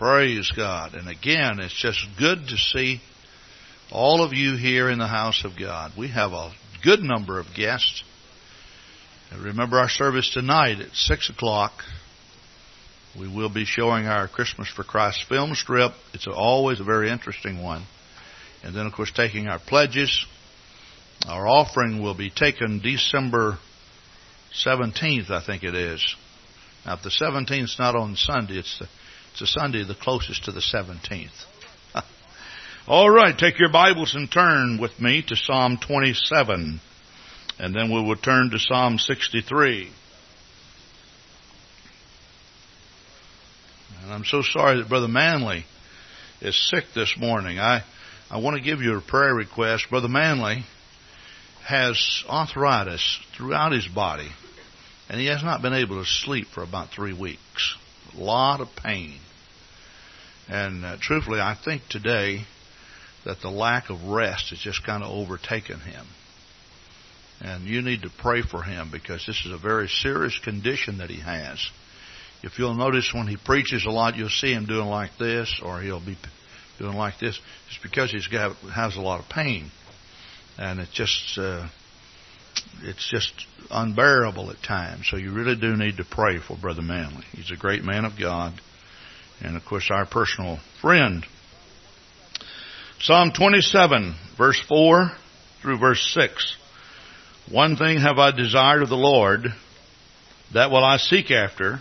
Praise God. And again, it's just good to see all of you here in the house of God. We have a good number of guests. remember our service tonight at 6 o'clock. We will be showing our Christmas for Christ film strip. It's always a very interesting one. And then, of course, taking our pledges. Our offering will be taken December 17th, I think it is. Now, if the 17th is not on Sunday, it's the it's a Sunday the closest to the 17th. All right, take your Bibles and turn with me to Psalm 27. And then we will turn to Psalm 63. And I'm so sorry that Brother Manley is sick this morning. I, I want to give you a prayer request. Brother Manley has arthritis throughout his body, and he has not been able to sleep for about three weeks. A lot of pain. And uh, truthfully, I think today that the lack of rest has just kind of overtaken him. And you need to pray for him because this is a very serious condition that he has. If you'll notice when he preaches a lot, you'll see him doing like this, or he'll be doing like this. It's because he's got has a lot of pain, and it's just uh, it's just unbearable at times. So you really do need to pray for Brother Manley. He's a great man of God, and of course our personal friend. Psalm 27, verse 4 through verse 6. One thing have I desired of the Lord, that will I seek after,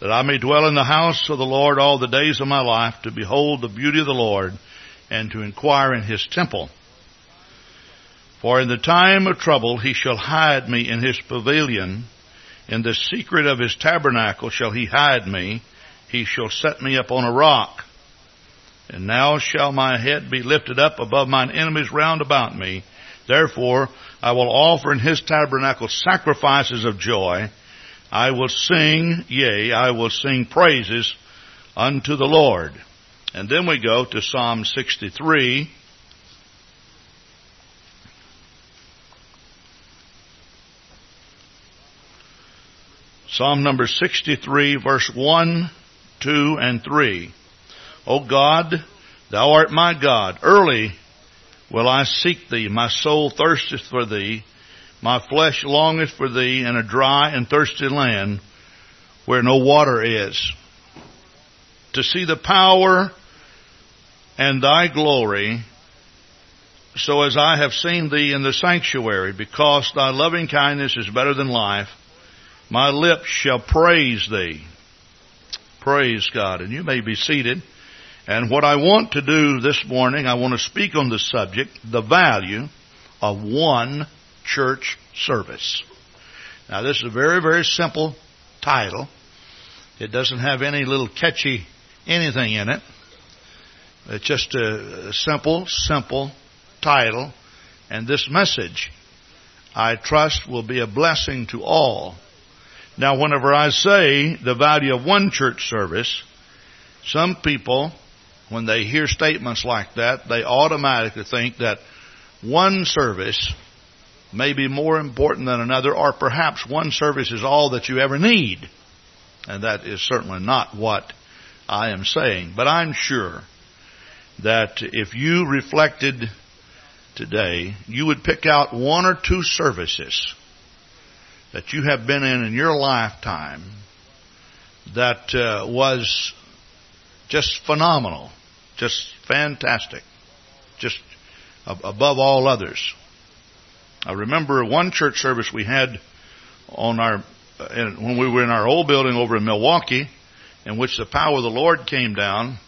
that I may dwell in the house of the Lord all the days of my life, to behold the beauty of the Lord, and to inquire in his temple. For in the time of trouble he shall hide me in his pavilion. In the secret of his tabernacle shall he hide me. He shall set me up on a rock. And now shall my head be lifted up above mine enemies round about me. Therefore I will offer in his tabernacle sacrifices of joy. I will sing, yea, I will sing praises unto the Lord. And then we go to Psalm 63. Psalm number 63 verse 1, 2, and 3. O God, thou art my God. Early will I seek thee. My soul thirsteth for thee. My flesh longeth for thee in a dry and thirsty land where no water is. To see the power and thy glory, so as I have seen thee in the sanctuary, because thy loving kindness is better than life, my lips shall praise thee. Praise God. And you may be seated. And what I want to do this morning, I want to speak on the subject, the value of one church service. Now this is a very, very simple title. It doesn't have any little catchy anything in it. It's just a simple, simple title. And this message, I trust, will be a blessing to all now, whenever I say the value of one church service, some people, when they hear statements like that, they automatically think that one service may be more important than another, or perhaps one service is all that you ever need. And that is certainly not what I am saying. But I'm sure that if you reflected today, you would pick out one or two services that you have been in in your lifetime that uh, was just phenomenal, just fantastic, just above all others. I remember one church service we had on our uh, when we were in our old building over in Milwaukee, in which the power of the Lord came down.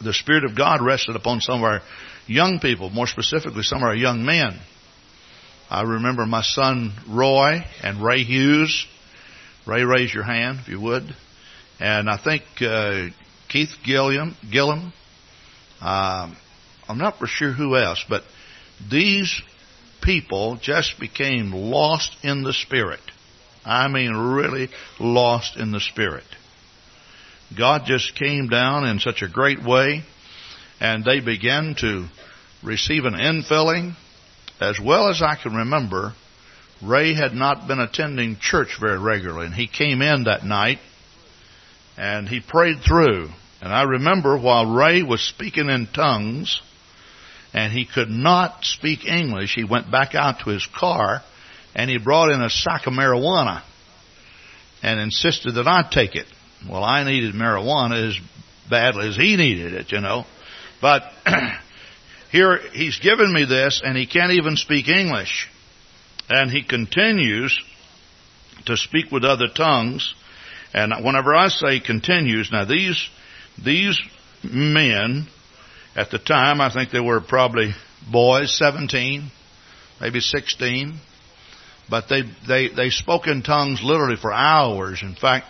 The Spirit of God rested upon some of our young people, more specifically some of our young men. I remember my son Roy and Ray Hughes. Ray, raise your hand if you would. And I think uh, Keith Gilliam, Gillum. Um, I'm not for sure who else, but these people just became lost in the spirit. I mean, really lost in the spirit. God just came down in such a great way, and they began to receive an infilling as well as I can remember, Ray had not been attending church very regularly, and he came in that night and he prayed through, And I remember while Ray was speaking in tongues, and he could not speak English, he went back out to his car and he brought in a sack of marijuana and insisted that I take it. Well, I needed marijuana as badly as he needed it, you know. But here he's given me this and he can't even speak English. And he continues to speak with other tongues. And whenever I say continues, now these, these men at the time, I think they were probably boys, 17, maybe 16. But they, they, they spoke in tongues literally for hours. In fact,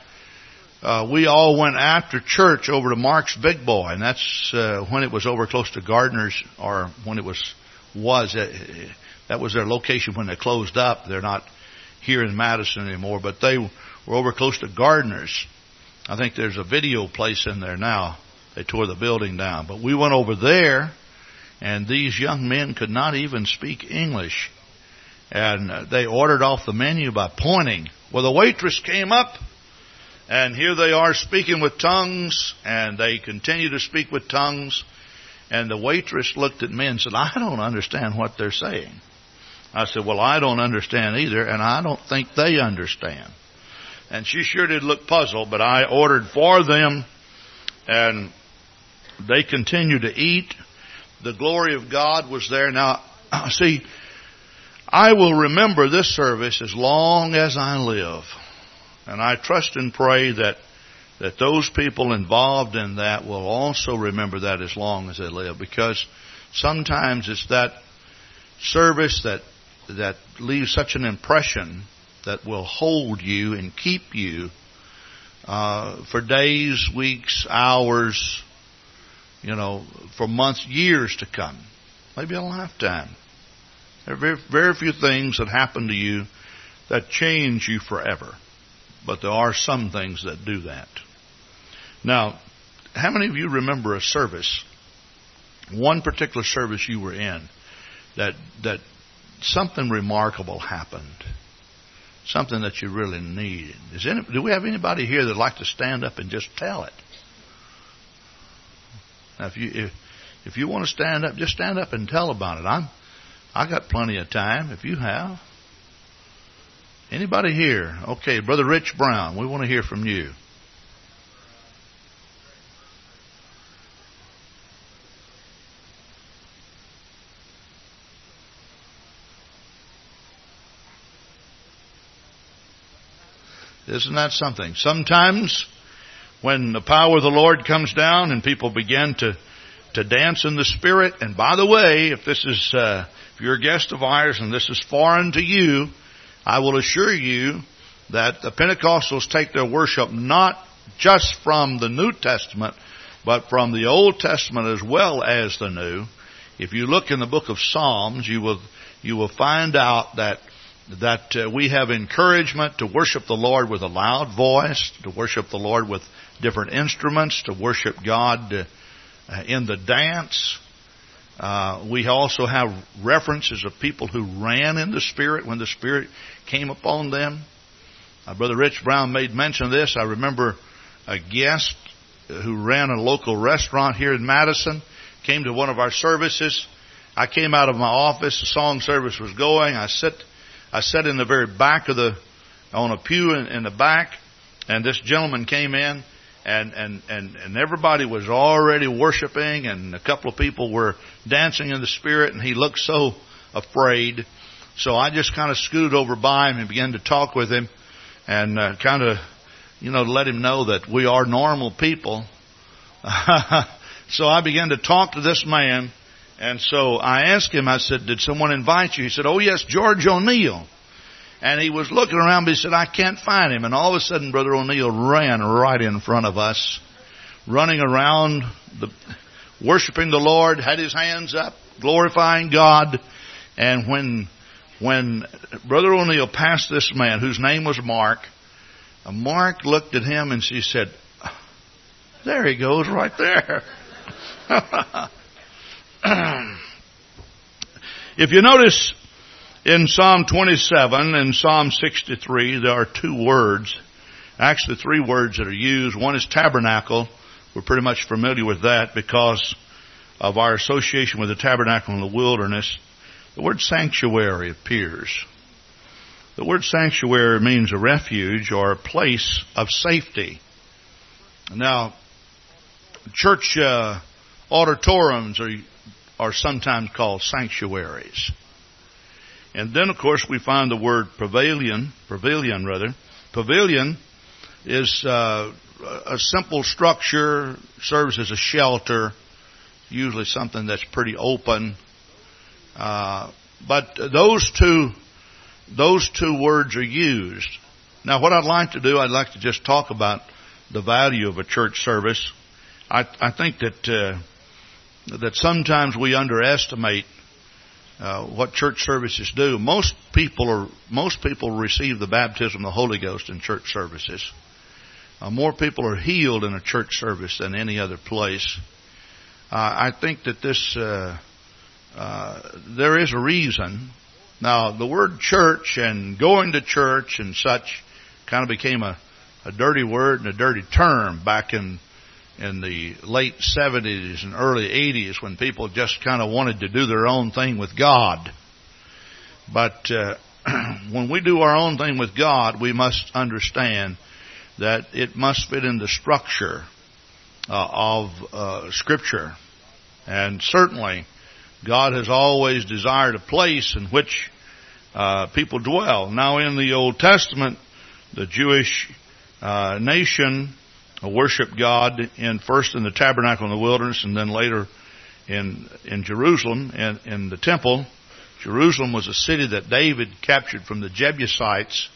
uh, we all went after church over to Marc's Big Boy, and that's uh, when it was over close to Gardner's, or when it was was uh, that was their location when they closed up. They're not here in Madison anymore, but they were over close to Gardner's. I think there's a video place in there now. They tore the building down, but we went over there, and these young men could not even speak English, and uh, they ordered off the menu by pointing. Well, the waitress came up and here they are speaking with tongues, and they continue to speak with tongues. And the waitress looked at me and said, I don't understand what they're saying. I said, Well, I don't understand either, and I don't think they understand. And she sure did look puzzled, but I ordered for them, and they continued to eat. The glory of God was there. Now, see, I will remember this service as long as I live. And I trust and pray that that those people involved in that will also remember that as long as they live because sometimes it's that service that that leaves such an impression that will hold you and keep you uh, for days, weeks, hours, you know, for months, years to come, maybe a lifetime. There are very, very few things that happen to you that change you forever. But there are some things that do that. Now, how many of you remember a service, one particular service you were in, that that something remarkable happened, something that you really needed? Is any, do we have anybody here that'd like to stand up and just tell it? Now, if you if if you want to stand up, just stand up and tell about it. I'm I got plenty of time. If you have. Anybody here? Okay, Brother Rich Brown, we want to hear from you. Isn't that something? Sometimes when the power of the Lord comes down and people begin to to dance in the spirit, and by the way, if this is uh, if you're a guest of ours and this is foreign to you, I will assure you that the Pentecostals take their worship not just from the New Testament, but from the Old Testament as well as the New. If you look in the book of Psalms, you will you will find out that that uh, we have encouragement to worship the Lord with a loud voice, to worship the Lord with different instruments, to worship God uh, in the dance, uh, we also have references of people who ran in the Spirit when the Spirit came upon them. Uh, Brother Rich Brown made mention of this. I remember a guest who ran a local restaurant here in Madison came to one of our services. I came out of my office. The song service was going. I sit, I sat in the very back of the, on a pew in, in the back, and this gentleman came in and and and and everybody was already worshiping and a couple of people were dancing in the spirit and he looked so afraid so i just kind of scooted over by him and began to talk with him and uh, kind of you know let him know that we are normal people so i began to talk to this man and so i asked him i said did someone invite you he said oh yes george o'neill and he was looking around, but he said, I can't find him. And all of a sudden, Brother O'Neill ran right in front of us, running around, the, worshiping the Lord, had his hands up, glorifying God. And when, when Brother O'Neill passed this man, whose name was Mark, uh, Mark looked at him and she said, there he goes right there. if you notice in Psalm 27 and Psalm 63, there are two words, actually three words that are used. One is tabernacle, we're pretty much familiar with that because of our association with the tabernacle in the wilderness. The word sanctuary appears. The word sanctuary means a refuge or a place of safety. Now, church uh, auditoriums are, are sometimes called sanctuaries. And then, of course, we find the word pavilion, pavilion rather. Pavilion is uh, a simple structure, serves as a shelter, usually something that's pretty open. Uh, but those two, those two words are used. Now, what I'd like to do, I'd like to just talk about the value of a church service. I, I think that uh, that sometimes we underestimate uh, what church services do. Most people are most people receive the baptism of the Holy Ghost in church services. Uh, more people are healed in a church service than any other place. Uh, I think that this uh, there is a reason. Now, the word church and going to church and such kind of became a, a dirty word and a dirty term back in in the late 70s and early 80s when people just kind of wanted to do their own thing with God. But uh, when we do our own thing with God, we must understand that it must fit in the structure uh, of uh, Scripture. And certainly, God has always desired a place in which uh, people dwell. Now, in the Old Testament, the Jewish uh, nation worshiped God in first in the tabernacle in the wilderness, and then later in in Jerusalem and in, in the temple. Jerusalem was a city that David captured from the Jebusites.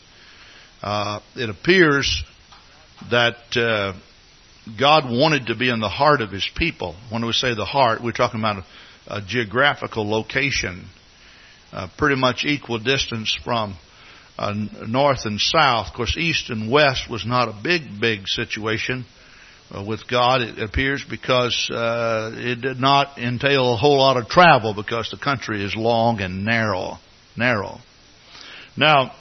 Uh, it appears that uh, God wanted to be in the heart of His people. When we say the heart, we're talking about a, geographical location, uh, pretty much equal distance from uh, north and south. Of course, east and west was not a big, big situation uh, with God. It appears because uh, it did not entail a whole lot of travel because the country is long and narrow, narrow. Now,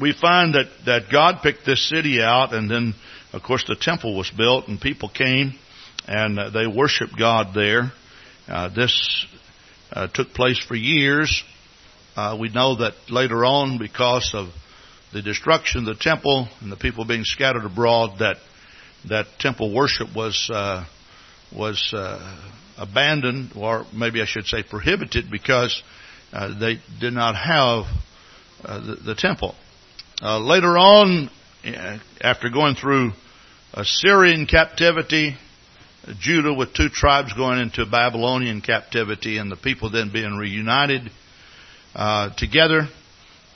we find that, that God picked this city out and then, of course, the temple was built and people came and uh, they worshiped God there. Uh, this uh, took place for years. Uh, we know that later on, because of the destruction of the temple and the people being scattered abroad, that that temple worship was uh, was uh, abandoned, or maybe I should say prohibited, because uh, they did not have the, the, temple. Uh, later on, after going through Assyrian captivity, Judah with two tribes going into Babylonian captivity, and the people then being reunited uh, together,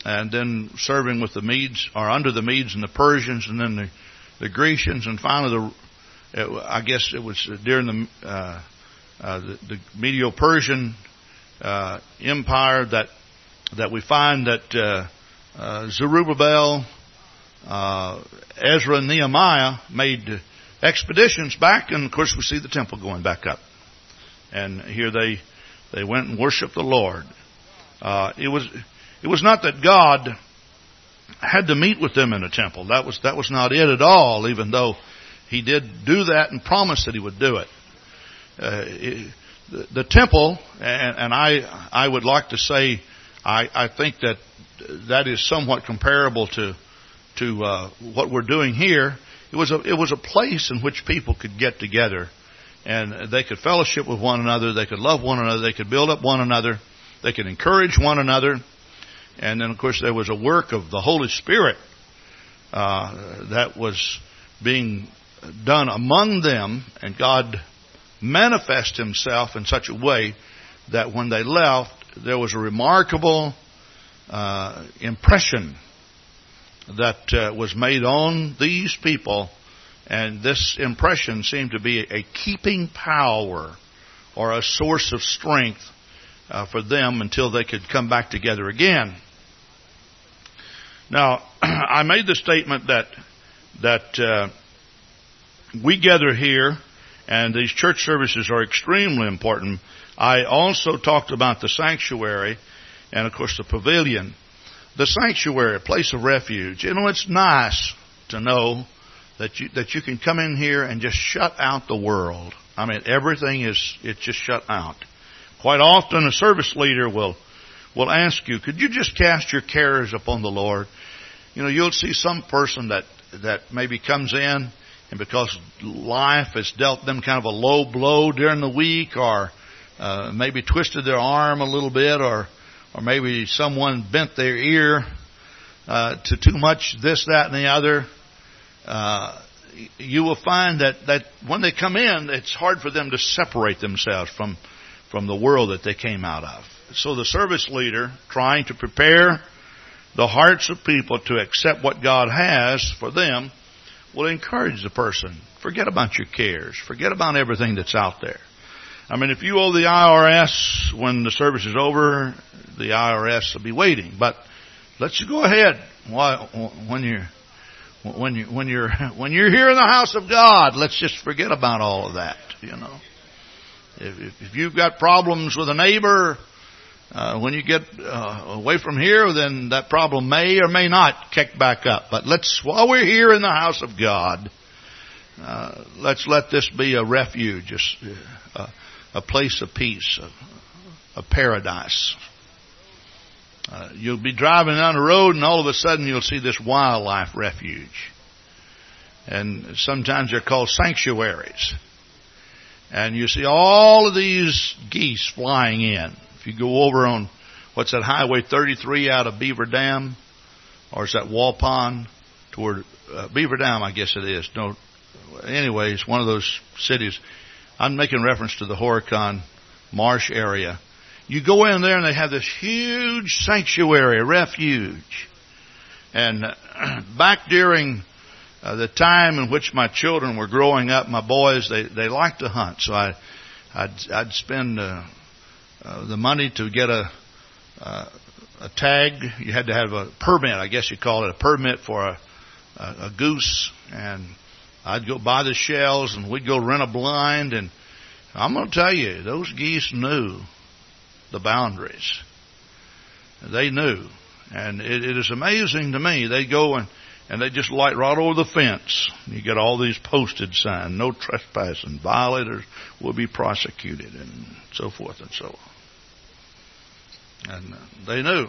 and then serving with the Medes, or under the Medes and the Persians, and then the, the Grecians, and finally the, I guess it was during the, uh, uh, the, the Medo-Persian uh, Empire that that we find that uh, uh, Zerubbabel, Ezra, and Nehemiah made expeditions back, and of course we see the temple going back up. And here they they went and worshipped the Lord. Uh, it was it was not that God had to meet with them in the temple. That was that was not it at all. Even though He did do that and promised that He would do it. Uh, it the, the temple, and, and I I would like to say I, I think that that is somewhat comparable to to uh, what we're doing here. It was a it was a place in which people could get together, and they could fellowship with one another. They could love one another. They could build up one another. They could encourage one another. And then, of course, there was a work of the Holy Spirit uh, that was being done among them, and God manifest Himself in such a way that when they left, there was a remarkable uh, impression that uh, was made on these people, and this impression seemed to be a keeping power or a source of strength uh, for them until they could come back together again. Now, I made the statement that that uh, we gather here, and these church services are extremely important. I also talked about the sanctuary, and of course the pavilion. The sanctuary, a place of refuge. You know, it's nice to know that you that you can come in here and just shut out the world. I mean, everything is it's just shut out. Quite often, a service leader will will ask you, "Could you just cast your cares upon the Lord?" You know, you'll see some person that that maybe comes in and because life has dealt them kind of a low blow during the week, or uh, maybe twisted their arm a little bit, or or maybe someone bent their ear uh, to too much this, that, and the other. Uh, you will find that, that when they come in, it's hard for them to separate themselves from, from the world that they came out of. So the service leader, trying to prepare the hearts of people to accept what God has for them, will encourage the person. Forget about your cares. Forget about everything that's out there. I mean, if you owe the IRS when the service is over, the IRS will be waiting. But let's go ahead when you're when you when you're when you're here in the house of God. Let's just forget about all of that. You know, if, if you've got problems with a neighbor, uh, when you get uh, away from here, then that problem may or may not kick back up. But let's, while we're here in the house of God, uh, let's let this be a refuge, a, a place of peace, a, a paradise. Uh, you'll be driving down the road and all of a sudden you'll see this wildlife refuge. And sometimes they're called sanctuaries. And you see all of these geese flying in. If you go over on, what's that, Highway 33 out of Beaver Dam, or is that Waupun? toward uh, Beaver Dam, I guess it is. No, anyways, one of those cities. I'm making reference to the Horicon Marsh area. You go in there and they have this huge sanctuary, refuge. And back during uh, the time in which my children were growing up, my boys, they, they liked to hunt. So I, I'd, I'd spend uh, uh, the money to get a, uh, a tag. You had to have a permit, I guess you call it a permit for a, a, a goose. And I'd go buy the shells and we'd go rent a blind. And I'm going to tell you, those geese knew the boundaries. They knew. And it, it is amazing to me. They go and, and they just light right over the fence. You get all these posted signs, no trespassing, violators will be prosecuted, and so forth and so on. And uh, they knew.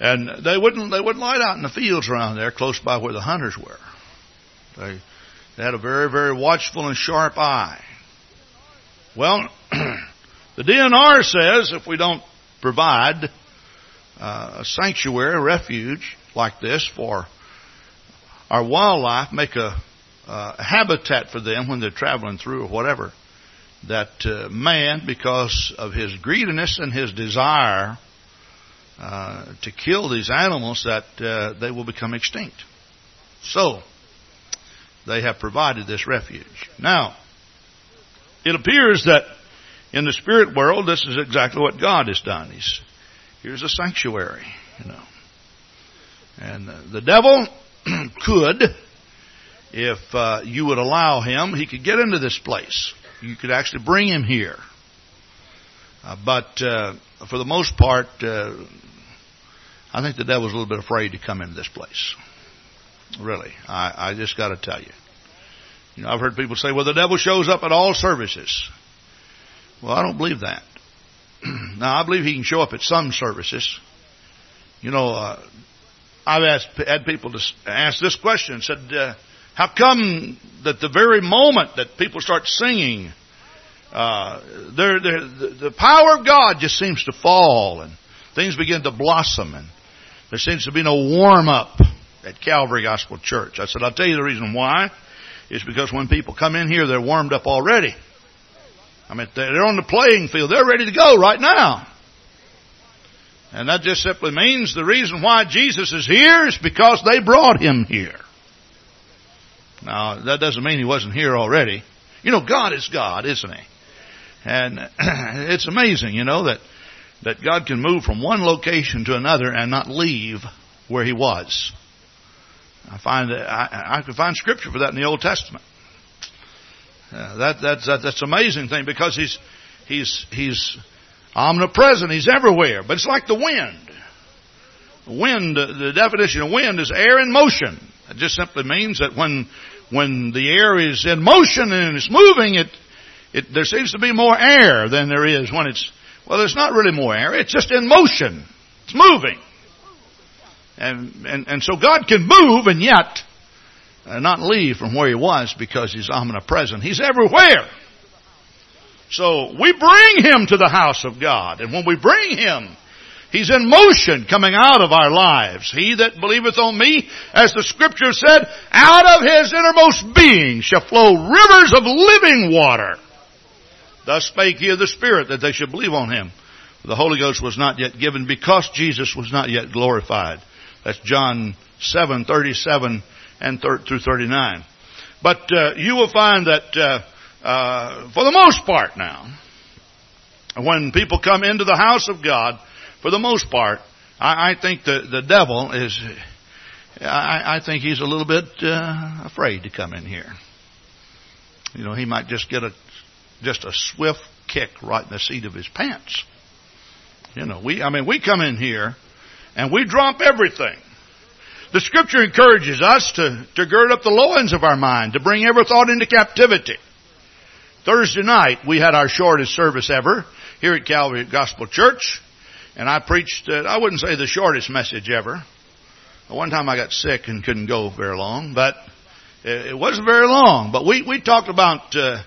And they wouldn't they wouldn't light out in the fields around there, close by where the hunters were. They, they had a very very watchful and sharp eye. Well, the DNR says if we don't provide uh, a sanctuary, a refuge like this for our wildlife, make a, uh, a habitat for them when they're traveling through or whatever, that uh, man, because of his greediness and his desire uh, to kill these animals, that uh, they will become extinct. So, they have provided this refuge. Now, it appears that in the spirit world, this is exactly what God has done. He's here's a sanctuary, you know, and uh, the devil could, if uh, you would allow him, he could get into this place you could actually bring him here. Uh, but uh, for the most part, uh, I think the devil's a little bit afraid to come into this place. Really, I, I just got to tell you. You know, I've heard people say, "Well, the devil shows up at all services." Well, I don't believe that. now, I believe he can show up at some services. You know, uh, I've asked had people to ask this question. Said, uh, how come that the very moment that people start singing, uh, they're, they're, the power of God just seems to fall and things begin to blossom and there seems to be no warm up at Calvary Gospel Church. I said, I'll tell you the reason why. Is because when people come in here, they're warmed up already. I mean, they're on the playing field. They're ready to go right now. And that just simply means the reason why Jesus is here is because they brought him here. Now, that doesn't mean he wasn't here already. You know, God is God, isn't he? And it's amazing, you know, that, that God can move from one location to another and not leave where he was. I find I, I can find scripture for that in the Old Testament. Uh, that, that's, that, that's an amazing thing because he's, he's, he's omnipresent. He's everywhere. But it's like the wind. Wind, the definition of wind is air in motion. It just simply means that when when the air is in motion and it's moving, it it there seems to be more air than there is when it's well. There's not really more air. It's just in motion. It's moving. And and and so God can move and yet uh, not leave from where He was because He's omnipresent. He's everywhere. So we bring Him to the house of God, and when we bring Him, He's in motion coming out of our lives. He that believeth on me, as the scripture said, out of his innermost being shall flow rivers of living water. Thus spake he of the Spirit that they should believe on him. The Holy Ghost was not yet given because Jesus was not yet glorified. That's John 7, 37 and through 39. But uh, you will find that uh, uh, for the most part now, when people come into the house of God, for the most part, I, I think the, the devil is, I, I think he's a little bit uh, afraid to come in here. You know, he might just get a, just a swift kick right in the seat of his pants. You know, we, I mean, we come in here and we drop everything. The scripture encourages us to, to gird up the loins of our mind, to bring every thought into captivity. Thursday night, we had our shortest service ever here at Calvary Gospel Church. And I preached, uh, I wouldn't say the shortest message ever. One time I got sick and couldn't go very long, but it wasn't very long. But we, we talked about uh,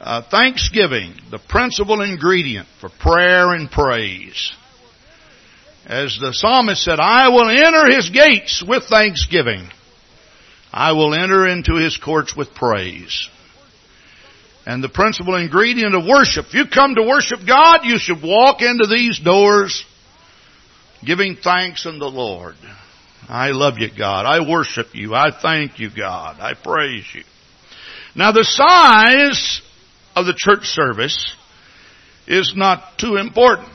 uh, thanksgiving, the principal ingredient for prayer and praise. As the psalmist said, I will enter his gates with thanksgiving. I will enter into his courts with praise. And the principal ingredient of worship. If you come to worship God, you should walk into these doors giving thanks unto the Lord. I love you, God. I worship you. I thank you, God. I praise you. Now the size of the church service is not too important.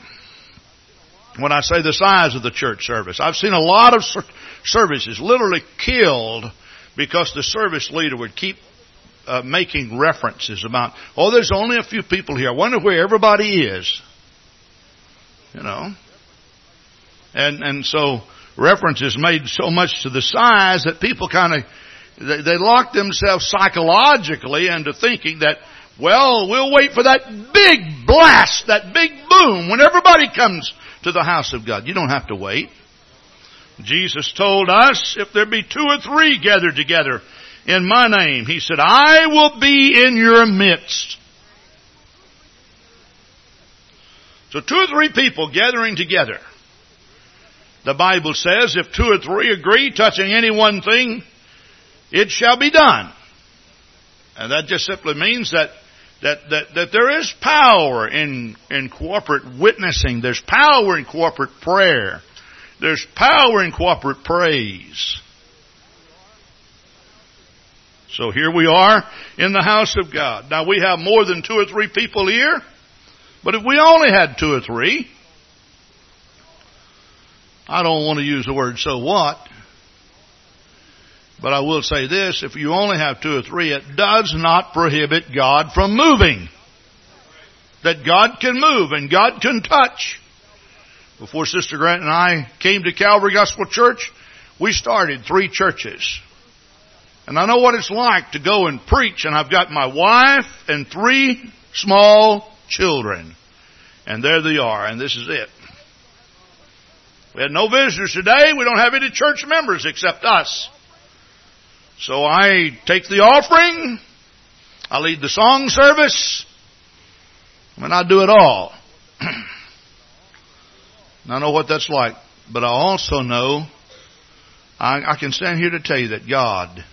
When I say the size of the church service, I've seen a lot of services literally killed because the service leader would keep uh, making references about, oh, there's only a few people here. I wonder where everybody is. You know? And, and so references made so much to the size that people kind of, they, they lock themselves psychologically into thinking that, well, we'll wait for that big blast, that big boom when everybody comes to the house of God. You don't have to wait. Jesus told us, if there be two or three gathered together in my name. He said, I will be in your midst. So two or three people gathering together. The Bible says if two or three agree touching any one thing, it shall be done. And that just simply means that that, that, that there is power in, in corporate witnessing. There's power in corporate prayer. There's power in corporate praise. So here we are in the house of God. Now we have more than two or three people here, but if we only had two or three, I don't want to use the word so what, but I will say this, if you only have two or three, it does not prohibit God from moving. That God can move and God can touch. Before Sister Grant and I came to Calvary Gospel Church, we started three churches. And I know what it's like to go and preach and I've got my wife and three small children. And there they are and this is it. We had no visitors today. We don't have any church members except us. So I take the offering. I lead the song service. I mean, I do it all. I know what that's like. But I also know I, I can stand here to tell you that God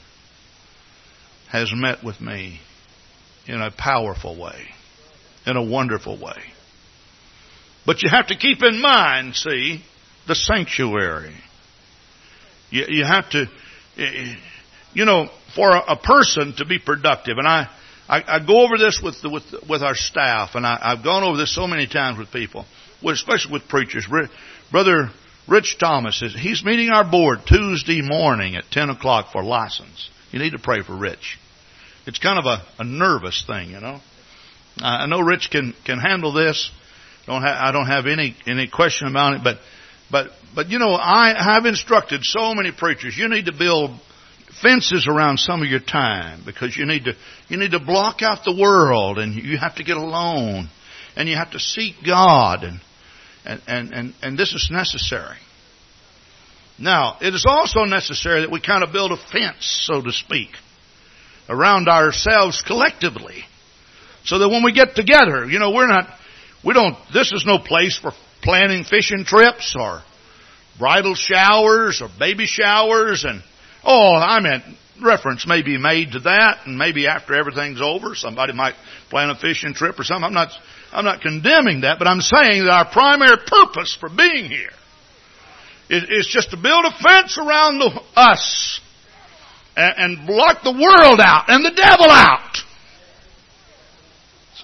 has met with me in a powerful way, in a wonderful way. But you have to keep in mind, see, the sanctuary. You, you have to, you know, for a, person to be productive, and I, I, I go over this with the, with with our staff, and I, I've gone over this so many times with people, especially with preachers. Brother Rich Thomas is he's meeting our board Tuesday morning at ten o'clock for license. You need to pray for Rich. It's kind of a, a nervous thing, you know. I know Rich can can handle this. Don't ha- I don't have any any question about it, but but but you know I have instructed so many preachers. You need to build fences around some of your time because you need to you need to block out the world and you have to get alone and you have to seek God and and and and, and this is necessary. Now, it is also necessary that we kind of build a fence, so to speak, around ourselves collectively. So that when we get together, you know, we're not, we don't, this is no place for planning fishing trips or bridal showers or baby showers and, oh, I meant reference may be made to that and maybe after everything's over, somebody might plan a fishing trip or something. I'm not, I'm not condemning that, but I'm saying that our primary purpose for being here is, just to build a fence around the, us and, and block the world out and the devil out.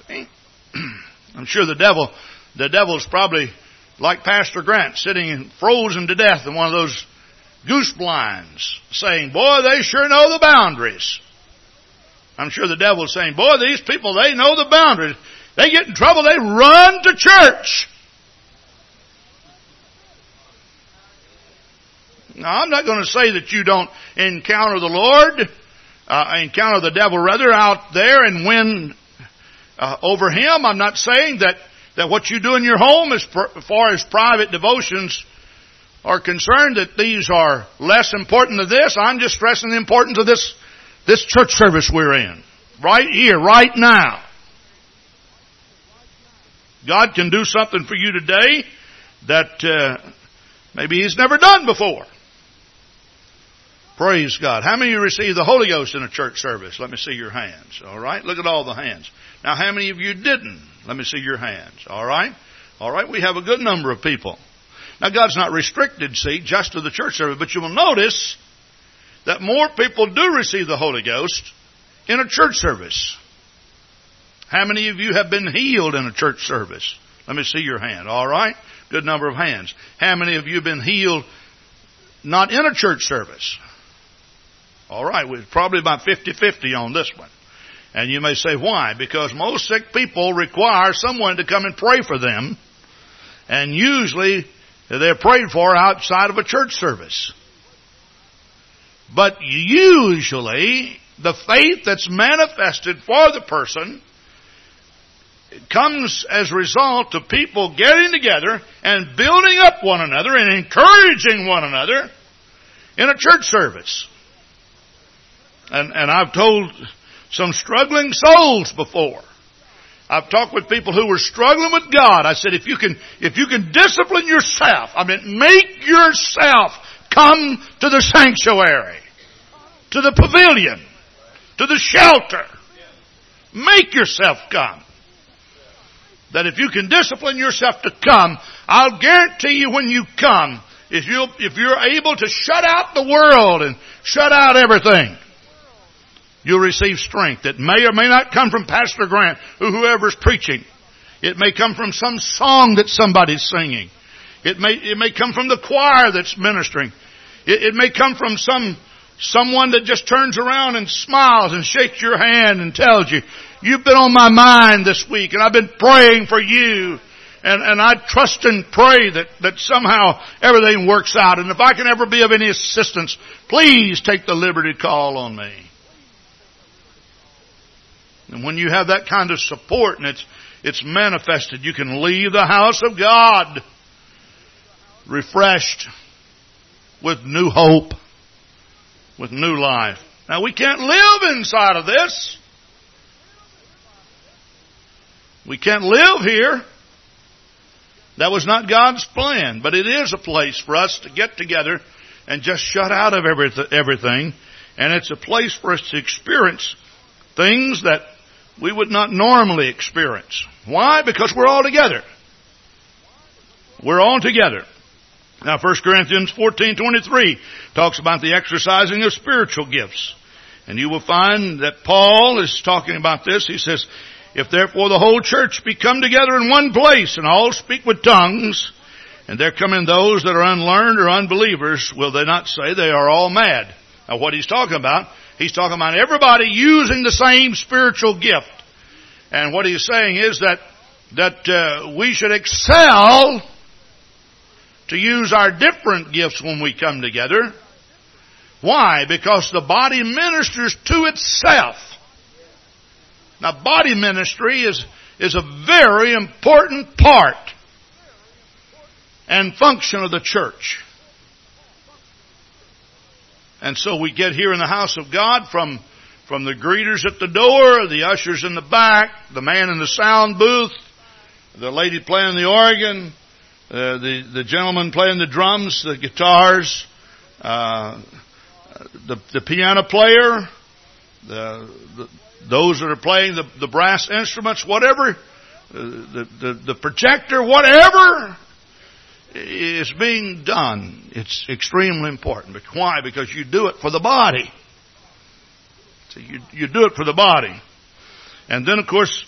See? I'm sure the devil, the devil's probably like Pastor Grant sitting frozen to death in one of those goose blinds saying, boy, they sure know the boundaries. I'm sure the devil's saying, boy, these people, they know the boundaries. They get in trouble, they run to church. Now, I'm not going to say that you don't encounter the Lord, uh, encounter the devil rather out there and win uh, over him. I'm not saying that, that what you do in your home as, far as private devotions are concerned that these are less important than this. I'm just stressing the importance of this, this church service we're in. Right here, right now. God can do something for you today that uh, maybe He's never done before. Praise God. How many of you received the Holy Ghost in a church service? Let me see your hands. All right. Look at all the hands. Now, how many of you didn't? Let me see your hands. All right. All right. We have a good number of people. Now, God's not restricted, see, just to the church service, but you will notice that more people do receive the Holy Ghost in a church service. How many of you have been healed in a church service? Let me see your hand. All right. Good number of hands. How many of you have been healed not in a church service? All right, we're probably about 50-50 on this one. And you may say, why? Because most sick people require someone to come and pray for them. And usually they're prayed for outside of a church service. But usually the faith that's manifested for the person comes as a result of people getting together and building up one another and encouraging one another in a church service. And, and I've told some struggling souls before. I've talked with people who were struggling with God. I said, if you can, if you can discipline yourself, I mean, make yourself come to the sanctuary, to the pavilion, to the shelter. Make yourself come. That if you can discipline yourself to come, I'll guarantee you when you come, if you if you're able to shut out the world and shut out everything, You'll receive strength. It may or may not come from Pastor Grant or whoever's preaching. It may come from some song that somebody's singing. It may, it may come from the choir that's ministering. It, it may come from some, someone that just turns around and smiles and shakes your hand and tells you, you've been on my mind this week and I've been praying for you. And, and I trust and pray that, that somehow everything works out. And if I can ever be of any assistance, please take the liberty to call on me. And when you have that kind of support and it's, it's manifested, you can leave the house of God refreshed with new hope, with new life. Now we can't live inside of this. We can't live here. That was not God's plan, but it is a place for us to get together and just shut out of everything. And it's a place for us to experience things that we would not normally experience. Why? Because we're all together. We're all together. Now 1 Corinthians 14:23 talks about the exercising of spiritual gifts. And you will find that Paul is talking about this. He says, if therefore the whole church be come together in one place and all speak with tongues, and there come in those that are unlearned or unbelievers, will they not say they are all mad? Now what he's talking about He's talking about everybody using the same spiritual gift. And what he's saying is that, that uh, we should excel to use our different gifts when we come together. Why? Because the body ministers to itself. Now body ministry is, is a very important part and function of the church. And so we get here in the house of God from, from the greeters at the door, the ushers in the back, the man in the sound booth, the lady playing the organ, uh, the, the gentleman playing the drums, the guitars, uh, the, the piano player, the, the, those that are playing the, the brass instruments, whatever, uh, the, the, the projector, whatever is being done, it's extremely important. But why? Because you do it for the body. So you, you do it for the body. And then of course,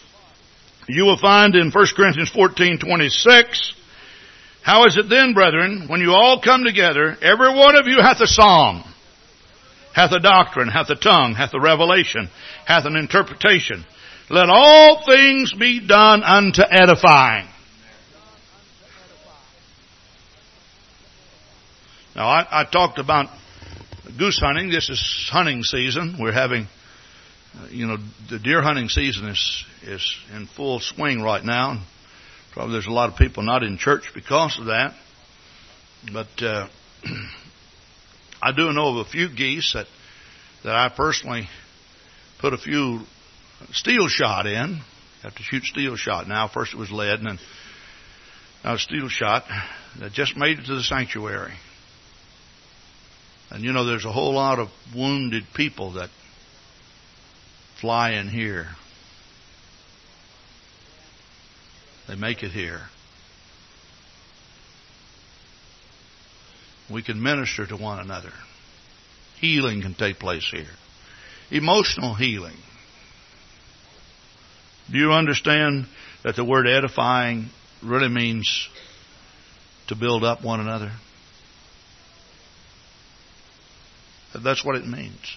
you will find in 1 Corinthians 14, 26, how is it then, brethren, when you all come together, every one of you hath a psalm, hath a doctrine, hath a tongue, hath a revelation, hath an interpretation. Let all things be done unto edifying. Now, I, I talked about goose hunting. This is hunting season. We're having, uh, you know, the deer hunting season is is in full swing right now. Probably there's a lot of people not in church because of that. But uh, I do know of a few geese that that I personally put a few steel shot in. have to shoot steel shot now. First it was lead, and then now steel shot that just made it to the sanctuary. And you know, there's a whole lot of wounded people that fly in here. They make it here. We can minister to one another. Healing can take place here. Emotional healing. Do you understand that the word edifying really means to build up one another? That's what it means.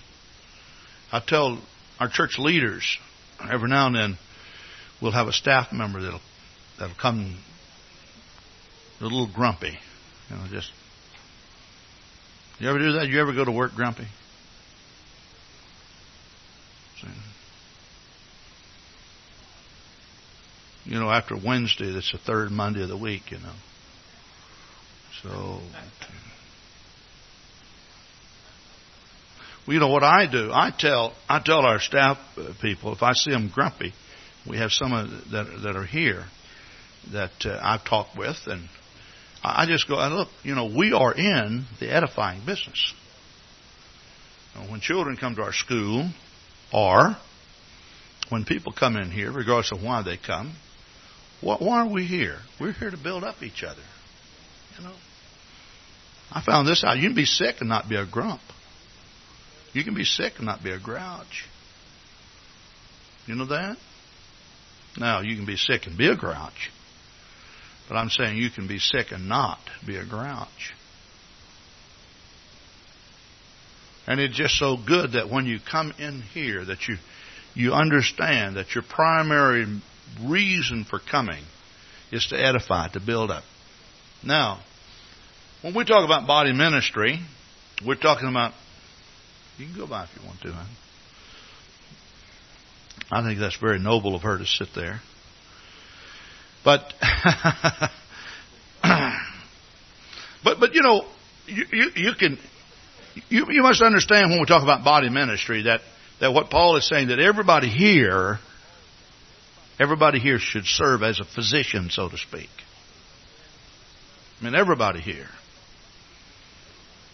I tell our church leaders every now and then we'll have a staff member that'll that'll come a little grumpy. You know, just you ever do that? You ever go to work grumpy? You know, after Wednesday, that's the third Monday of the week, you know. So Well, you know what I do? I tell I tell our staff uh, people if I see them grumpy, we have some that that are here that uh, I've talked with, and I just go, look, you know, we are in the edifying business. When children come to our school, or when people come in here, regardless of why they come, why are we here? We're here to build up each other. You know, I found this out. You can be sick and not be a grump. You can be sick and not be a grouch. You know that? Now, you can be sick and be a grouch. But I'm saying you can be sick and not be a grouch. And it's just so good that when you come in here that you you understand that your primary reason for coming is to edify, to build up. Now, when we talk about body ministry, we're talking about you can go by if you want to. Huh? I think that's very noble of her to sit there. But, but, but you know, you, you, you can, you, you must understand when we talk about body ministry that, that what Paul is saying that everybody here, everybody here should serve as a physician, so to speak. I mean, everybody here.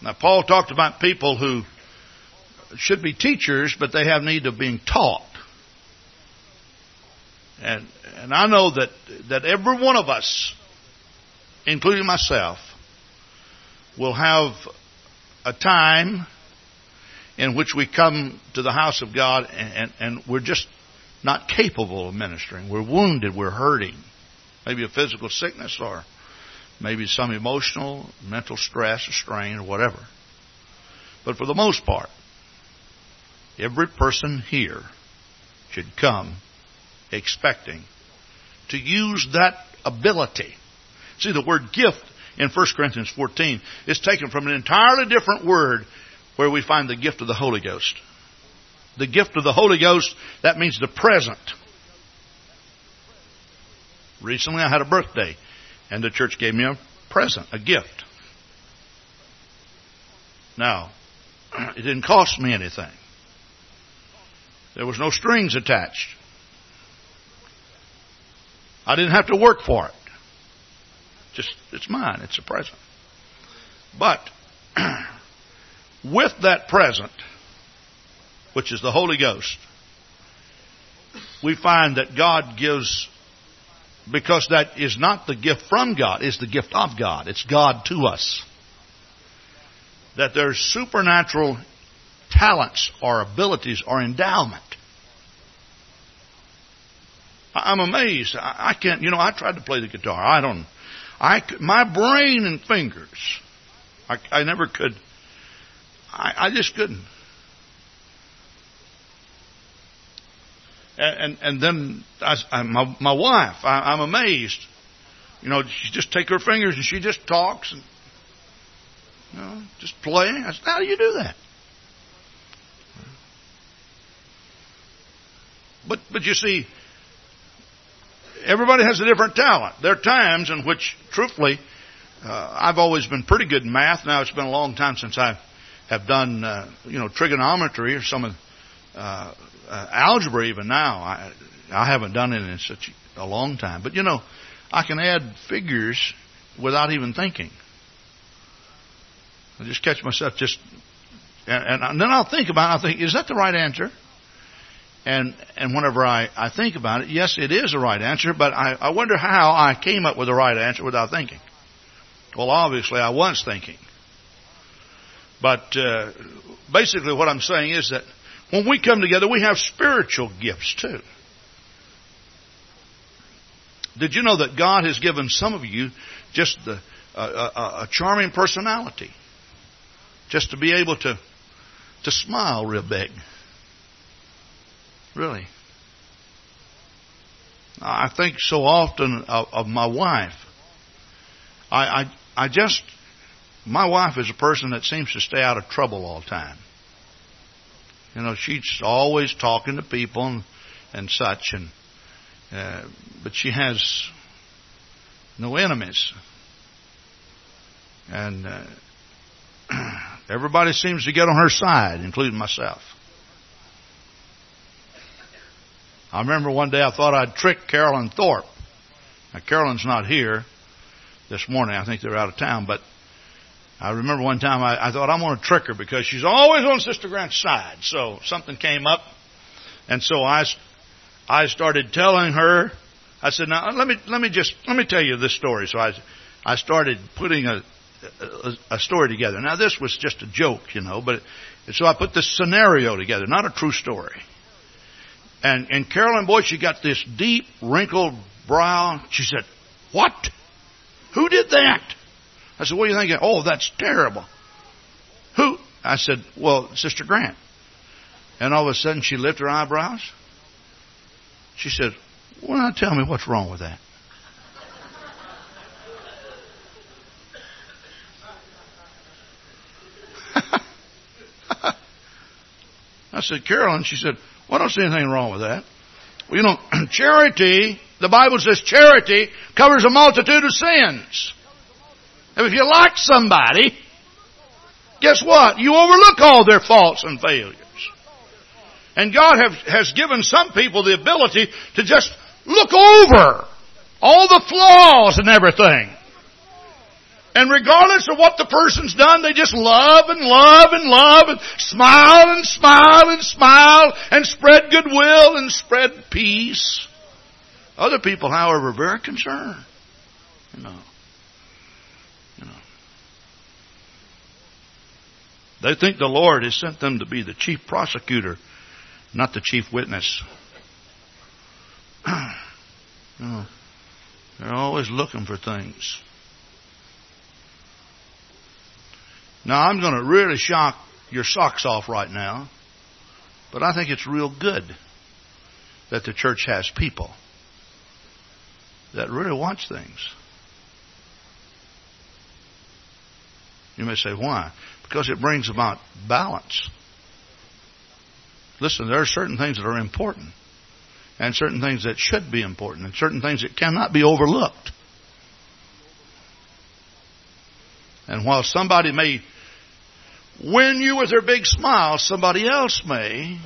Now, Paul talked about people who should be teachers, but they have need of being taught. And and I know that that every one of us, including myself, will have a time in which we come to the house of God and, and, and we're just not capable of ministering. We're wounded, we're hurting. Maybe a physical sickness or maybe some emotional, mental stress or strain or whatever. But for the most part, Every person here should come expecting to use that ability. See, the word gift in 1 Corinthians 14 is taken from an entirely different word where we find the gift of the Holy Ghost. The gift of the Holy Ghost, that means the present. Recently I had a birthday, and the church gave me a present, a gift. Now, it didn't cost me anything. There was no strings attached. I didn't have to work for it. Just, it's mine. It's a present. But, with that present, which is the Holy Ghost, we find that God gives, because that is not the gift from God, it's the gift of God. It's God to us. That there's supernatural talents or abilities or endowment. I'm amazed. I can't, you know, I tried to play the guitar. I don't, I, my brain and fingers, I, I never could, I, I just couldn't. And, and, and then I, I, my, my wife, I, I'm amazed. You know, she just take her fingers and she just talks and, you know, just playing. I said, how do you do that? But, but you see, everybody has a different talent. There are times in which, truthfully, uh, I've always been pretty good in math. Now it's been a long time since I have done, uh, you know, trigonometry or some of uh, uh, algebra. Even now, I I haven't done it in such a long time. But you know, I can add figures without even thinking. I just catch myself just, and, and then I'll think about. it. I think, is that the right answer? And and whenever I, I think about it, yes, it is the right answer, but I, I wonder how I came up with the right answer without thinking. Well, obviously, I was thinking. But uh, basically, what I'm saying is that when we come together, we have spiritual gifts too. Did you know that God has given some of you just the, uh, a, a charming personality? Just to be able to, to smile real big. Really. I think so often of, of my wife. I, I, I just, my wife is a person that seems to stay out of trouble all the time. You know, she's always talking to people and, and such, and uh, but she has no enemies, and uh, everybody seems to get on her side, including myself. I remember one day I thought I'd trick Carolyn Thorpe. Now, Carolyn's not here this morning. I think they're out of town. But I remember one time I, I thought I'm going to trick her because she's always on Sister Grant's side. So something came up. And so I, I started telling her, I said, now let me, let me just, let me tell you this story. So I, I started putting a, a, a story together. Now this was just a joke, you know, but so I put this scenario together, not a true story. And, and Carolyn Boyd, she got this deep, wrinkled brow. She said, What? Who did that? I said, What are you thinking? Oh, that's terrible. Who? I said, Well, Sister Grant. And all of a sudden she lifted her eyebrows. She said, Well, now tell me what's wrong with that. I said, Carolyn, she said, well, I don't see anything wrong with that. Well, you know, charity, the Bible says charity covers a multitude of sins. And if you like somebody, guess what? You overlook all their faults and failures. And God have, has given some people the ability to just look over all the flaws and everything. And regardless of what the person's done, they just love and love and love and smile and smile and smile and spread goodwill and spread peace. Other people, however, are very concerned. You know. You know. They think the Lord has sent them to be the chief prosecutor, not the chief witness. you know, they're always looking for things. Now, I'm going to really shock your socks off right now, but I think it's real good that the church has people that really watch things. You may say, why? Because it brings about balance. Listen, there are certain things that are important, and certain things that should be important, and certain things that cannot be overlooked. And while somebody may win you with their big smile, somebody else may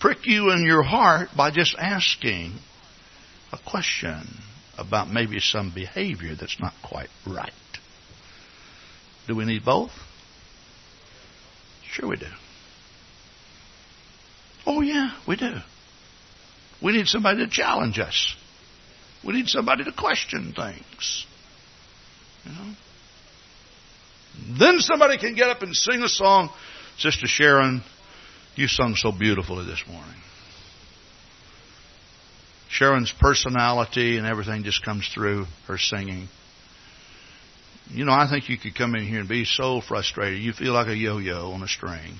prick you in your heart by just asking a question about maybe some behavior that's not quite right. Do we need both? Sure we do. Oh, yeah, we do. We need somebody to challenge us. We need somebody to question things. You know? Then somebody can get up and sing a song. Sister Sharon, you sung so beautifully this morning. Sharon's personality and everything just comes through her singing. You know, I think you could come in here and be so frustrated. You feel like a yo yo on a string.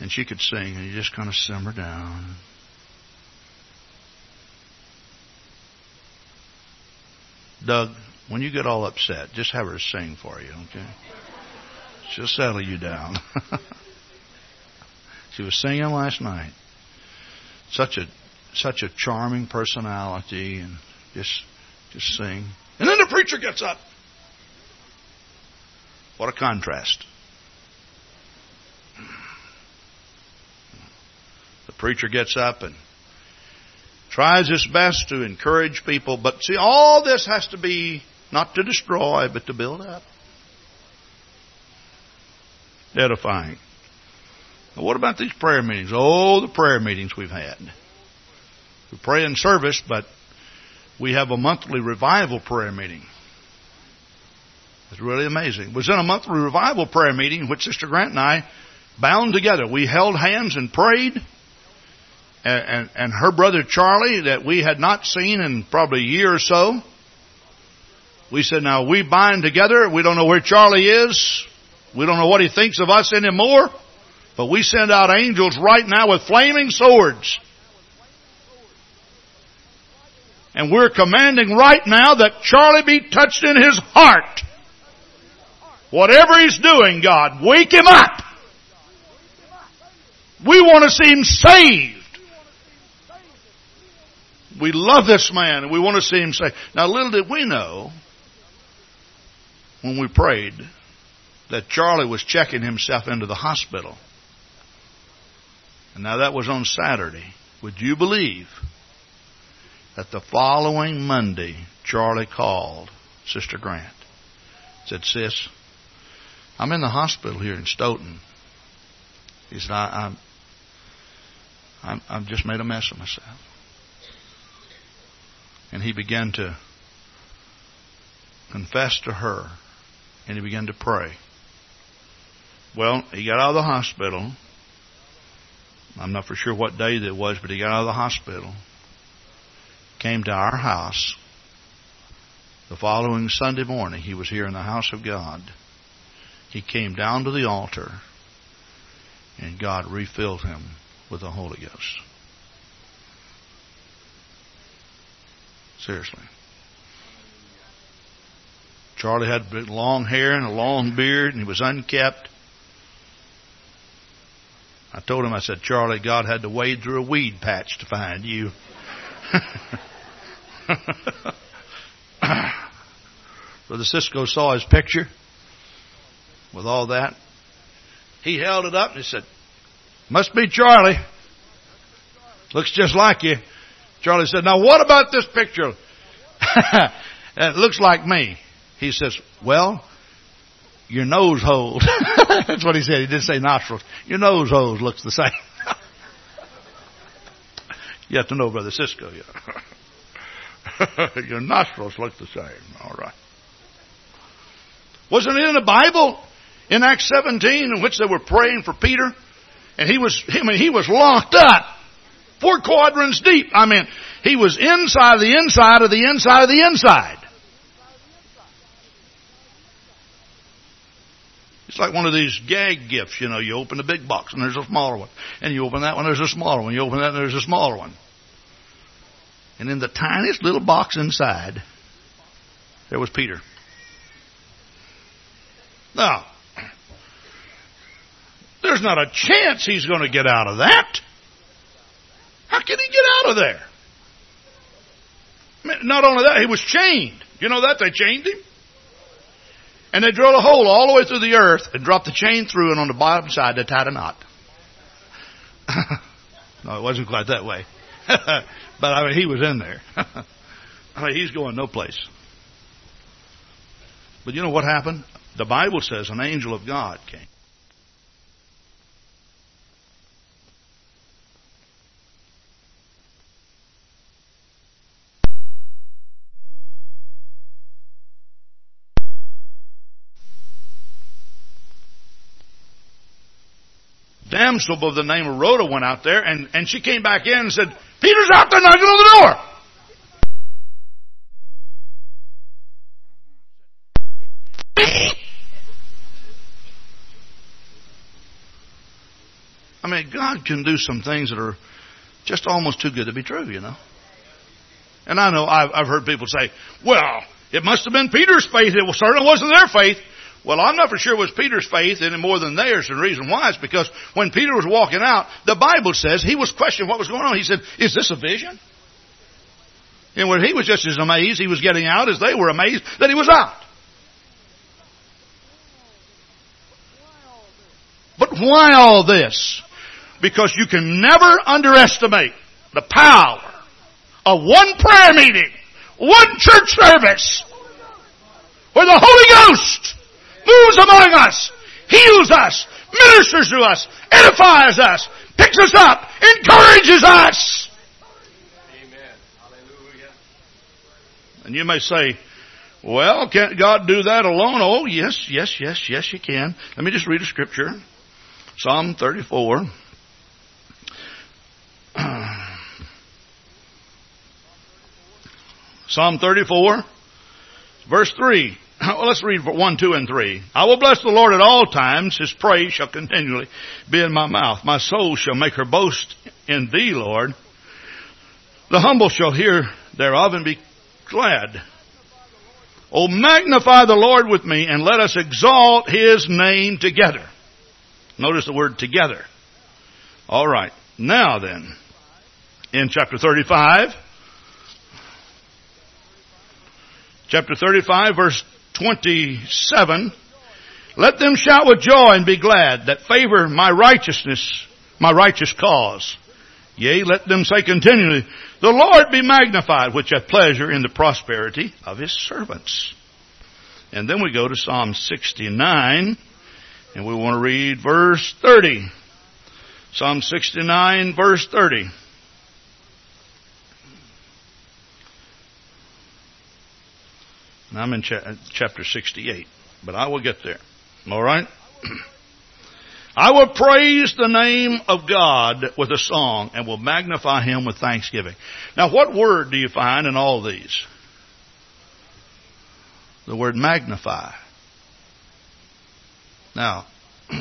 And she could sing, and you just kind of simmer down. Doug, when you get all upset, just have her sing for you, okay? She'll settle you down. she was singing last night. Such a such a charming personality and just just sing. And then the preacher gets up. What a contrast. The preacher gets up and tries his best to encourage people, but see, all this has to be not to destroy, but to build up. Edifying. Now, what about these prayer meetings? Oh, the prayer meetings we've had. We pray in service, but we have a monthly revival prayer meeting. It's really amazing. It was in a monthly revival prayer meeting in which Sister Grant and I bound together. We held hands and prayed. And, and, and her brother Charlie, that we had not seen in probably a year or so, we said, now we bind together. We don't know where Charlie is. We don't know what he thinks of us anymore. But we send out angels right now with flaming swords And we're commanding right now that Charlie be touched in his heart. Whatever he's doing, God, wake him up. We want to see him saved. We love this man and we want to see him saved. Now little did we know when we prayed that Charlie was checking himself into the hospital. And now that was on Saturday. Would you believe that the following Monday, Charlie called Sister Grant. Said, Sis, I'm in the hospital here in Stoughton. He said, I, I'm, I'm, I've just made a mess of myself. And he began to confess to her, and he began to pray. Well, he got out of the hospital. I'm not for sure what day that was, but he got out of the hospital came to our house. The following Sunday morning, he was here in the house of God. He came down to the altar, and God refilled him with the Holy Ghost. Seriously. Charlie had long hair and a long beard, and he was unkept. I told him, I said, Charlie, God had to wade through a weed patch to find you. Brother Cisco saw his picture with all that. He held it up and he said, Must be Charlie. Looks just like you. Charlie said, Now what about this picture? it looks like me. He says, Well, your nose holes. That's what he said. He didn't say nostrils. Your nose holes looks the same. you have to know Brother Cisco. Yeah. Your nostrils look the same. All right. Wasn't it in the Bible in Acts 17 in which they were praying for Peter? And he was, I mean, he was locked up. Four quadrants deep. I mean, he was inside the inside of the inside of the inside. It's like one of these gag gifts, you know, you open a big box and there's a smaller one. And you open that one, there's a smaller one. You open that and there's a smaller one. And in the tiniest little box inside, there was Peter. Now, There's not a chance he's going to get out of that. How can he get out of there? Not only that, he was chained. You know that? They chained him. And they drilled a hole all the way through the earth and dropped the chain through, and on the bottom side they tied a knot. no, it wasn't quite that way. but I mean, he was in there. I mean, he's going no place. But you know what happened? The Bible says an angel of God came. Damsel by the name of Rhoda went out there and, and she came back in and said, Peter's out there knocking on the door. I mean, God can do some things that are just almost too good to be true, you know. And I know I've, I've heard people say, well, it must have been Peter's faith. It certainly wasn't their faith. Well, I'm not for sure it was Peter's faith any more than theirs. And the reason why is because when Peter was walking out, the Bible says he was questioning what was going on. He said, is this a vision? And when he was just as amazed he was getting out as they were amazed that he was out. But why all this? Because you can never underestimate the power of one prayer meeting, one church service, where the Holy Ghost among us, heals us, ministers to us, edifies us, picks us up, encourages us. Amen. Hallelujah. And you may say, well, can't God do that alone? Oh, yes, yes, yes, yes, you can. Let me just read a scripture. Psalm 34. Psalm 34, verse 3. Well, let's read 1, 2, and 3. I will bless the Lord at all times. His praise shall continually be in my mouth. My soul shall make her boast in thee, Lord. The humble shall hear thereof and be glad. Oh, magnify the Lord with me and let us exalt his name together. Notice the word together. All right. Now then, in chapter 35, chapter 35 verse 27, let them shout with joy and be glad that favor my righteousness, my righteous cause. Yea, let them say continually, the Lord be magnified, which hath pleasure in the prosperity of his servants. And then we go to Psalm 69, and we want to read verse 30. Psalm 69, verse 30. I'm in cha- uh, chapter 68, but I will get there. All right? I will praise the name of God with a song and will magnify him with thanksgiving. Now, what word do you find in all these? The word magnify. Now, do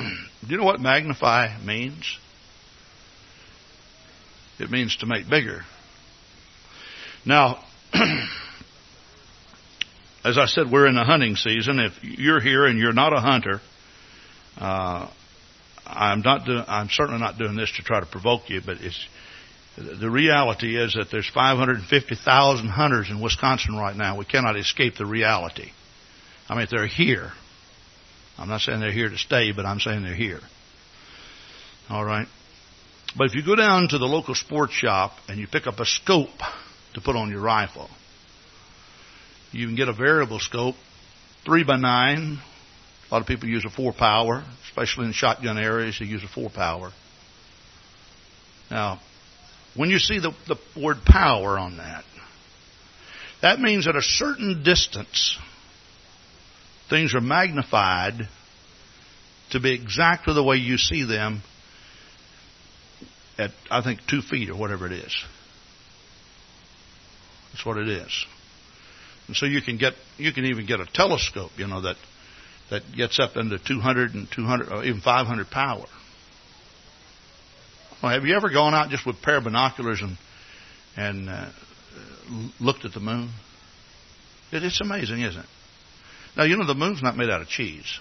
you know what magnify means? It means to make bigger. Now, as I said, we're in the hunting season. If you're here and you're not a hunter, uh, I'm not. Do, I'm certainly not doing this to try to provoke you, but it's the reality is that there's 550,000 hunters in Wisconsin right now. We cannot escape the reality. I mean, they're here. I'm not saying they're here to stay, but I'm saying they're here. All right. But if you go down to the local sports shop and you pick up a scope to put on your rifle, you can get a variable scope, three by nine. A lot of people use a four power, especially in shotgun areas. They use a four power. Now, when you see the, the word power on that, that means at a certain distance, things are magnified to be exactly the way you see them at, I think, two feet or whatever it is. That's what it is. And so you can get, you can even get a telescope, you know, that, that gets up into 200 and 200, or even 500 power. Well, have you ever gone out just with a pair of binoculars and, and uh, looked at the moon? It, it's amazing, isn't it? Now, you know, the moon's not made out of cheese.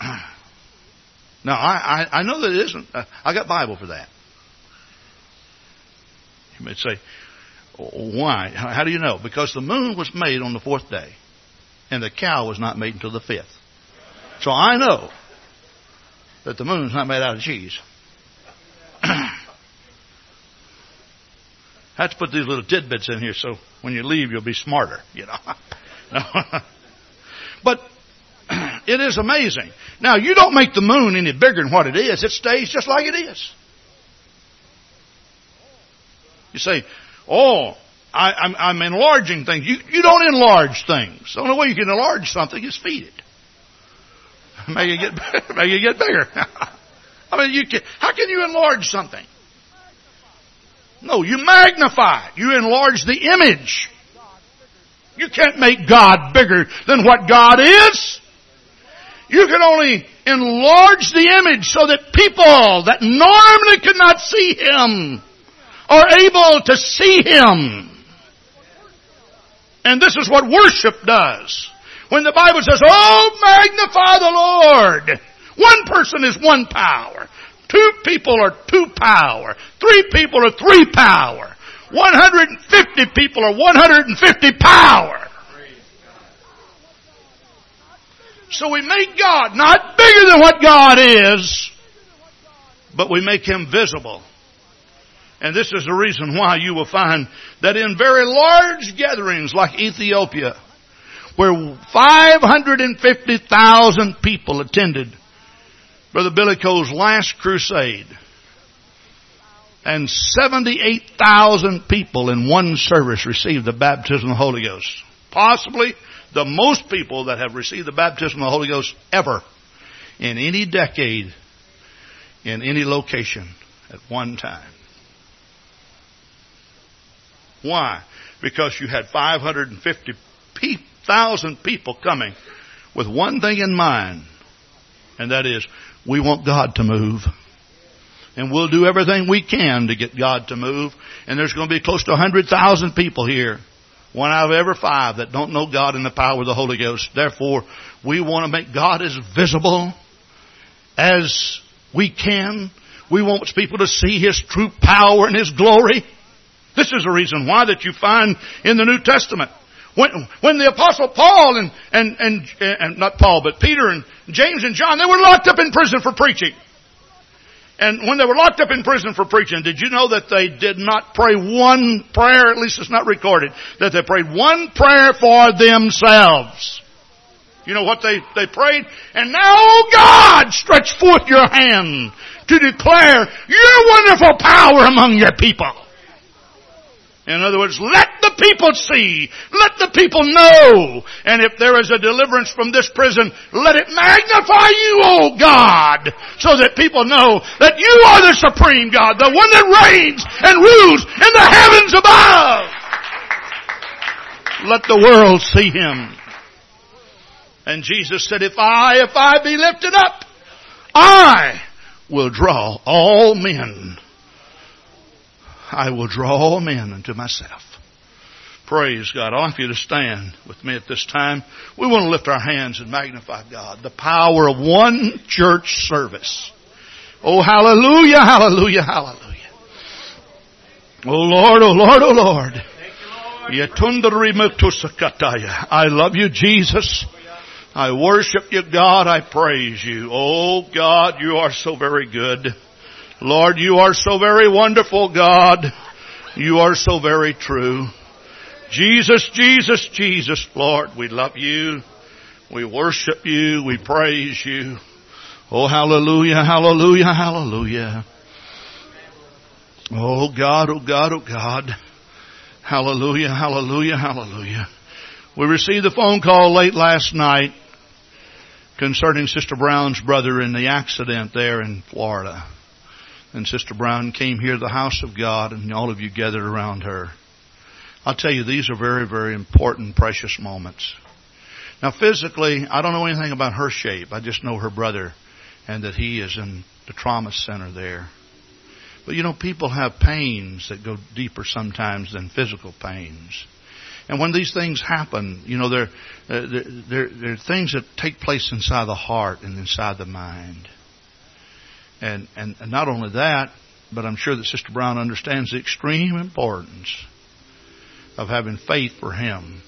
Now, I, I, I know that it isn't. I got Bible for that. You may say, why? How do you know? Because the moon was made on the fourth day, and the cow was not made until the fifth. So I know that the moon's not made out of cheese. I have to put these little tidbits in here so when you leave you'll be smarter, you know. but it is amazing. Now you don't make the moon any bigger than what it is. It stays just like it is. You say, oh, I, am I'm, I'm enlarging things. You, you don't enlarge things. The only way you can enlarge something is feed it. Make it get, make it get bigger. I mean, you can, how can you enlarge something? No, you magnify. You enlarge the image. You can't make God bigger than what God is. You can only enlarge the image so that people that normally could not see Him are able to see Him. And this is what worship does. When the Bible says, Oh, magnify the Lord. One person is one power. Two people are two power. Three people are three power. 150 people are 150 power. So we make God not bigger than what God is, but we make Him visible. And this is the reason why you will find that in very large gatherings like Ethiopia, where 550,000 people attended Brother Billy Cole's last crusade, and 78,000 people in one service received the baptism of the Holy Ghost. Possibly the most people that have received the baptism of the Holy Ghost ever in any decade, in any location at one time. Why? Because you had 550,000 people coming with one thing in mind, and that is, we want God to move. And we'll do everything we can to get God to move. And there's going to be close to 100,000 people here. One out of every five that don't know God in the power of the Holy Ghost. Therefore, we want to make God as visible as we can. We want people to see His true power and His glory. This is the reason why that you find in the New Testament. When, when the apostle Paul and, and, and, and, not Paul, but Peter and James and John, they were locked up in prison for preaching. And when they were locked up in prison for preaching, did you know that they did not pray one prayer, at least it's not recorded, that they prayed one prayer for themselves? You know what they, they prayed? And now, oh God, stretch forth your hand to declare your wonderful power among your people. In other words, let the people see. Let the people know. And if there is a deliverance from this prison, let it magnify you, oh God, so that people know that you are the supreme God, the one that reigns and rules in the heavens above. Let the world see Him. And Jesus said, if I, if I be lifted up, I will draw all men I will draw all men unto myself. Praise God. I want you to stand with me at this time. We want to lift our hands and magnify God. The power of one church service. Oh, hallelujah, hallelujah, hallelujah. Oh Lord, oh Lord, oh Lord. I love you, Jesus. I worship you, God. I praise you. Oh God, you are so very good. Lord, you are so very wonderful, God. You are so very true. Jesus, Jesus, Jesus, Lord, we love you. We worship you. We praise you. Oh, hallelujah, hallelujah, hallelujah. Oh God, oh God, oh God. Hallelujah, hallelujah, hallelujah. We received a phone call late last night concerning Sister Brown's brother in the accident there in Florida and Sister Brown came here to the house of God and all of you gathered around her. I'll tell you, these are very, very important, precious moments. Now physically, I don't know anything about her shape. I just know her brother and that he is in the trauma center there. But you know, people have pains that go deeper sometimes than physical pains. And when these things happen, you know, they're, uh, they're, they're, they're things that take place inside the heart and inside the mind. And, and, and not only that, but I'm sure that Sister Brown understands the extreme importance of having faith for Him.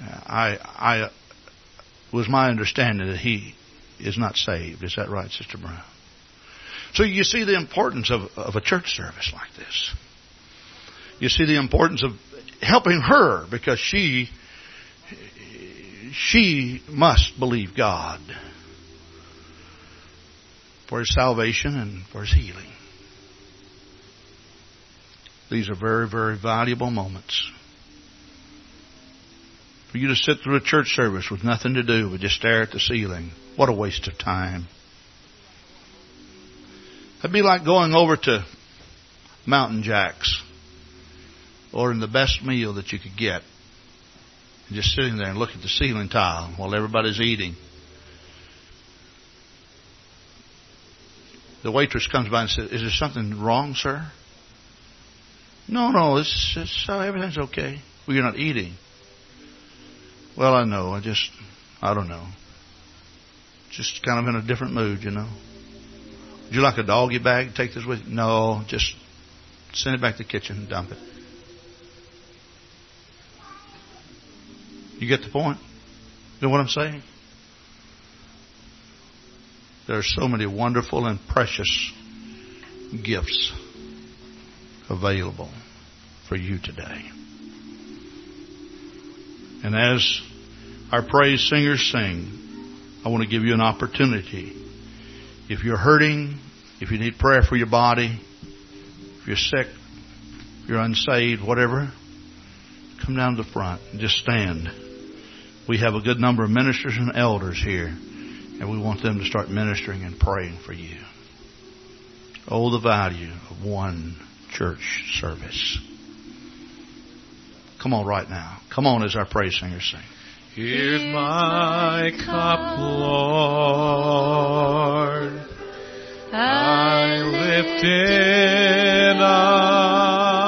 I, I was my understanding that he is not saved. Is that right, Sister Brown? So you see the importance of, of a church service like this. You see the importance of helping her because she she must believe God for his salvation and for his healing. These are very, very valuable moments. For you to sit through a church service with nothing to do but just stare at the ceiling. What a waste of time. It'd be like going over to Mountain Jacks, ordering the best meal that you could get, and just sitting there and looking at the ceiling tile while everybody's eating. The waitress comes by and says, "Is there something wrong, sir?" No, no, it's, it's uh, everything's okay. Well, you're not eating. Well, I know. I just, I don't know. Just kind of in a different mood, you know. Would you like a doggy bag? Take this with you? No, just send it back to the kitchen and dump it. You get the point? You know what I'm saying? There are so many wonderful and precious gifts available for you today. And as our praise singers sing, I want to give you an opportunity. If you're hurting, if you need prayer for your body, if you're sick, if you're unsaved, whatever, come down to the front and just stand. We have a good number of ministers and elders here, and we want them to start ministering and praying for you. Oh, the value of one church service. Come on right now. Come on as our praise singers sing. Here's my cup, Lord. I lift it up.